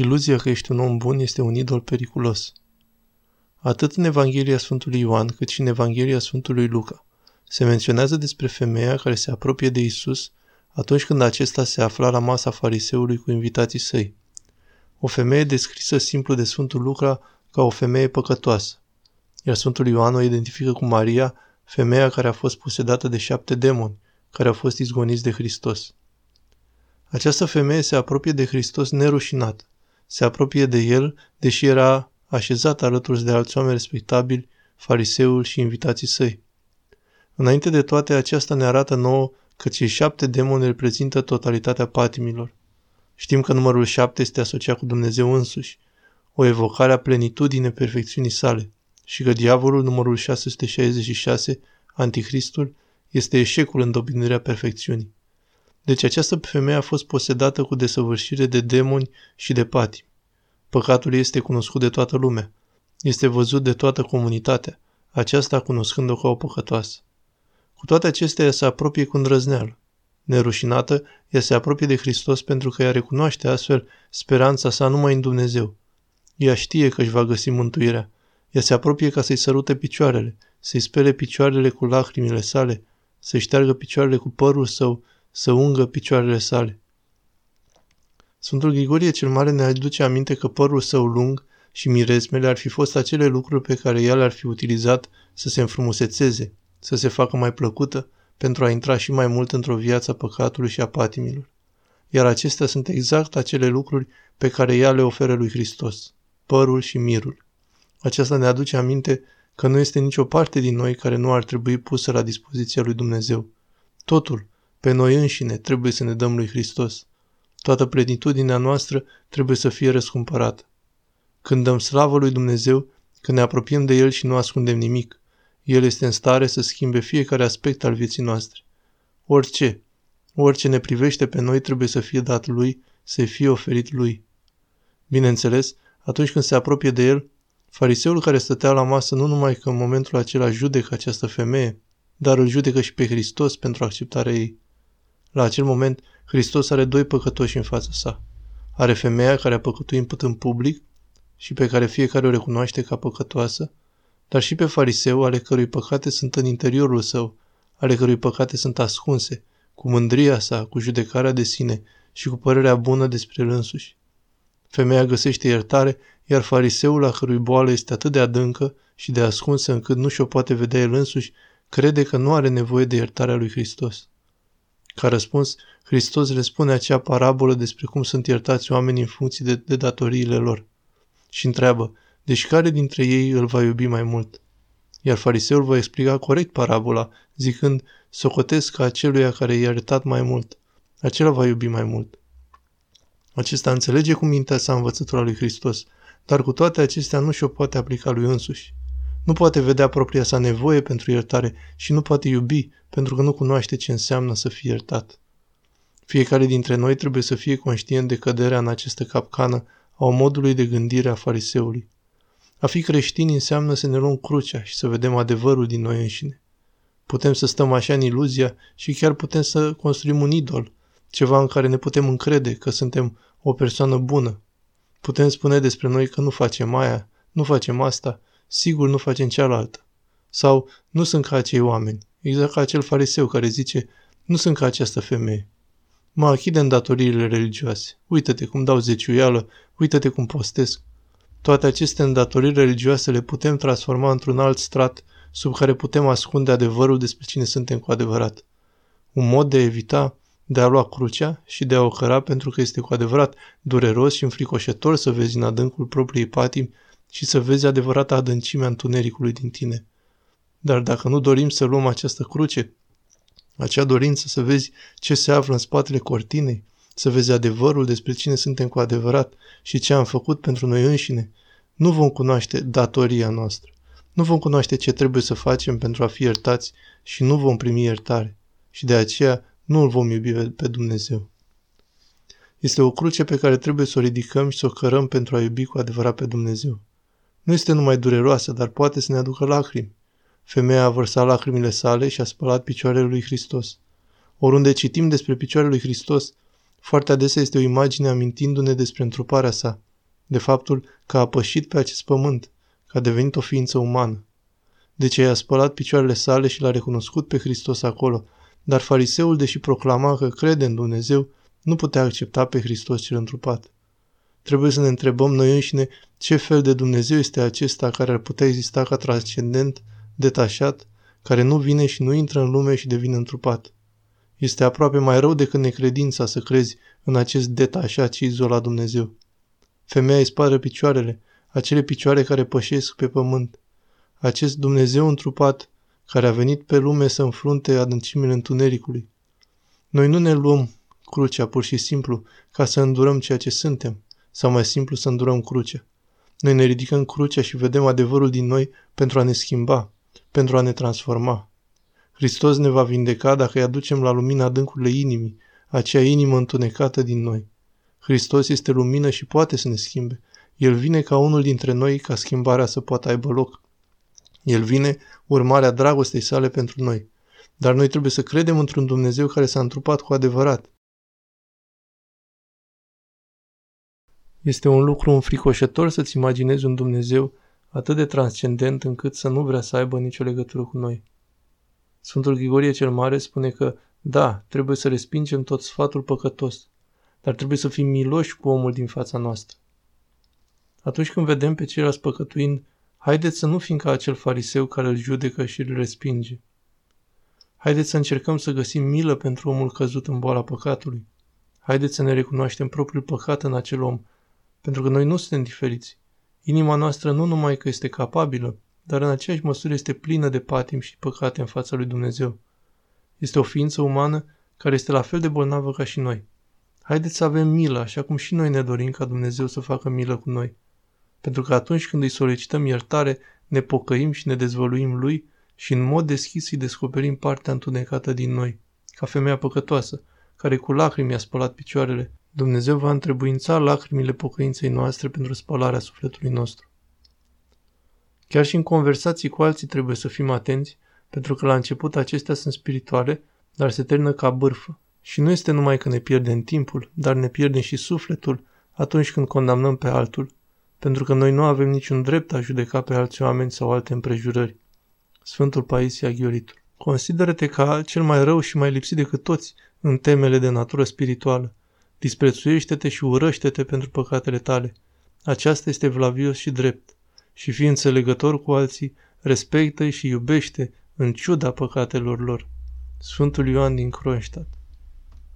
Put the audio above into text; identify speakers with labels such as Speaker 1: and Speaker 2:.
Speaker 1: Iluzia că ești un om bun este un idol periculos. Atât în Evanghelia Sfântului Ioan, cât și în Evanghelia Sfântului Luca, se menționează despre femeia care se apropie de Isus atunci când acesta se afla la masa fariseului cu invitații săi. O femeie descrisă simplu de Sfântul Luca ca o femeie păcătoasă, iar Sfântul Ioan o identifică cu Maria, femeia care a fost posedată de șapte demoni, care au fost izgoniți de Hristos. Această femeie se apropie de Hristos nerușinat, se apropie de el, deși era așezat alături de alți oameni respectabili, fariseul și invitații săi. Înainte de toate, aceasta ne arată nouă că cei șapte demoni reprezintă totalitatea patimilor. Știm că numărul șapte este asociat cu Dumnezeu însuși, o evocare a plenitudinii perfecțiunii sale, și că diavolul, numărul 666, anticristul, este eșecul în dobindirea perfecțiunii. Deci această femeie a fost posedată cu desăvârșire de demoni și de patimi. Păcatul este cunoscut de toată lumea. Este văzut de toată comunitatea, aceasta cunoscând-o ca o păcătoasă. Cu toate acestea, ea se apropie cu îndrăzneală. Nerușinată, ea se apropie de Hristos pentru că ea recunoaște astfel speranța sa numai în Dumnezeu. Ea știe că își va găsi mântuirea. Ea se apropie ca să-i sărute picioarele, să-i spele picioarele cu lacrimile sale, să-și șteargă picioarele cu părul său, să ungă picioarele sale. Sfântul Grigorie cel Mare ne aduce aminte că părul său lung și mirezmele ar fi fost acele lucruri pe care el ar fi utilizat să se înfrumusețeze, să se facă mai plăcută, pentru a intra și mai mult într-o viață a păcatului și a patimilor. Iar acestea sunt exact acele lucruri pe care ea le oferă lui Hristos, părul și mirul. Aceasta ne aduce aminte că nu este nicio parte din noi care nu ar trebui pusă la dispoziția lui Dumnezeu. Totul, pe noi înșine, trebuie să ne dăm lui Hristos. Toată plenitudinea noastră trebuie să fie răscumpărată. Când dăm slavă lui Dumnezeu, când ne apropiem de El și nu ascundem nimic, El este în stare să schimbe fiecare aspect al vieții noastre. Orice, orice ne privește pe noi trebuie să fie dat Lui, să fie oferit Lui. Bineînțeles, atunci când se apropie de El, fariseul care stătea la masă nu numai că în momentul acela judecă această femeie, dar îl judecă și pe Hristos pentru acceptarea ei. La acel moment, Hristos are doi păcătoși în fața sa. Are femeia care a păcătuit în public și pe care fiecare o recunoaște ca păcătoasă, dar și pe fariseu ale cărui păcate sunt în interiorul său, ale cărui păcate sunt ascunse, cu mândria sa, cu judecarea de sine și cu părerea bună despre el însuși. Femeia găsește iertare, iar fariseul a cărui boală este atât de adâncă și de ascunsă încât nu și-o poate vedea el însuși, crede că nu are nevoie de iertarea lui Hristos. Ca răspuns, Hristos le spune acea parabolă despre cum sunt iertați oamenii în funcție de, de datoriile lor. Și întreabă, deci care dintre ei îl va iubi mai mult? Iar fariseul va explica corect parabola, zicând, socotesc că aceluia care i-a iertat mai mult, acela va iubi mai mult. Acesta înțelege cu mintea sa învățătura lui Hristos, dar cu toate acestea nu și-o poate aplica lui însuși. Nu poate vedea propria sa nevoie pentru iertare și nu poate iubi pentru că nu cunoaște ce înseamnă să fie iertat. Fiecare dintre noi trebuie să fie conștient de căderea în această capcană a modului de gândire a fariseului. A fi creștini înseamnă să ne luăm crucea și să vedem adevărul din noi înșine. Putem să stăm așa în iluzia și chiar putem să construim un idol, ceva în care ne putem încrede că suntem o persoană bună. Putem spune despre noi că nu facem aia, nu facem asta, sigur nu facem cealaltă. Sau nu sunt ca acei oameni, exact ca acel fariseu care zice, nu sunt ca această femeie. Mă achid în datoriile religioase. Uită-te cum dau zeciuială, uită-te cum postesc. Toate aceste îndatoriri religioase le putem transforma într-un alt strat sub care putem ascunde adevărul despre cine suntem cu adevărat. Un mod de a evita, de a lua crucea și de a o căra pentru că este cu adevărat dureros și înfricoșător să vezi în adâncul propriei patimi și să vezi adevărata adâncimea întunericului din tine. Dar dacă nu dorim să luăm această cruce, acea dorință să vezi ce se află în spatele cortinei, să vezi adevărul despre cine suntem cu adevărat și ce am făcut pentru noi înșine, nu vom cunoaște datoria noastră. Nu vom cunoaște ce trebuie să facem pentru a fi iertați și nu vom primi iertare. Și de aceea nu îl vom iubi pe Dumnezeu. Este o cruce pe care trebuie să o ridicăm și să o cărăm pentru a iubi cu adevărat pe Dumnezeu. Nu este numai dureroasă, dar poate să ne aducă lacrimi. Femeia a vărsat lacrimile sale și a spălat picioarele lui Hristos. Oriunde citim despre picioarele lui Hristos, foarte adesea este o imagine amintindu-ne despre întruparea sa, de faptul că a pășit pe acest pământ, că a devenit o ființă umană. De ce i-a spălat picioarele sale și l-a recunoscut pe Hristos acolo, dar fariseul, deși proclama că crede în Dumnezeu, nu putea accepta pe Hristos cel întrupat. Trebuie să ne întrebăm noi înșine ce fel de Dumnezeu este acesta care ar putea exista ca transcendent, detașat, care nu vine și nu intră în lume și devine întrupat. Este aproape mai rău decât necredința să crezi în acest detașat și izolat Dumnezeu. Femeia îi spară picioarele, acele picioare care pășesc pe pământ. Acest Dumnezeu întrupat, care a venit pe lume să înfrunte adâncimile întunericului. Noi nu ne luăm crucea pur și simplu ca să îndurăm ceea ce suntem, sau mai simplu să îndurăm crucea. Noi ne ridicăm crucea și vedem adevărul din noi pentru a ne schimba, pentru a ne transforma. Hristos ne va vindeca dacă îi aducem la lumina adâncurile inimii, acea inimă întunecată din noi. Hristos este lumină și poate să ne schimbe. El vine ca unul dintre noi ca schimbarea să poată aibă loc. El vine urmarea dragostei sale pentru noi. Dar noi trebuie să credem într-un Dumnezeu care s-a întrupat cu adevărat. Este un lucru înfricoșător să-ți imaginezi un Dumnezeu atât de transcendent încât să nu vrea să aibă nicio legătură cu noi. Sfântul Grigorie cel Mare spune că, da, trebuie să respingem tot sfatul păcătos, dar trebuie să fim miloși cu omul din fața noastră. Atunci când vedem pe ceilalți păcătuind, haideți să nu fim ca acel fariseu care îl judecă și îl respinge. Haideți să încercăm să găsim milă pentru omul căzut în boala păcatului. Haideți să ne recunoaștem propriul păcat în acel om, pentru că noi nu suntem diferiți. Inima noastră nu numai că este capabilă, dar în aceeași măsură este plină de patim și păcate în fața lui Dumnezeu. Este o ființă umană care este la fel de bolnavă ca și noi. Haideți să avem milă, așa cum și noi ne dorim ca Dumnezeu să facă milă cu noi. Pentru că atunci când îi solicităm iertare, ne pocăim și ne dezvăluim lui și în mod deschis îi descoperim partea întunecată din noi, ca femeia păcătoasă, care cu lacrimi a spălat picioarele. Dumnezeu va întrebuința lacrimile pocăinței noastre pentru spălarea sufletului nostru. Chiar și în conversații cu alții trebuie să fim atenți, pentru că la început acestea sunt spirituale, dar se termină ca bârfă. Și nu este numai că ne pierdem timpul, dar ne pierdem și sufletul atunci când condamnăm pe altul, pentru că noi nu avem niciun drept a judeca pe alți oameni sau alte împrejurări. Sfântul Paisia Ghioritul. Consideră-te ca cel mai rău și mai lipsit decât toți în temele de natură spirituală. Disprețuiește-te și urăște-te pentru păcatele tale. Aceasta este vlavios și drept. Și fii înțelegător cu alții, respectă-i și iubește în ciuda păcatelor lor. Sfântul Ioan din Kronstadt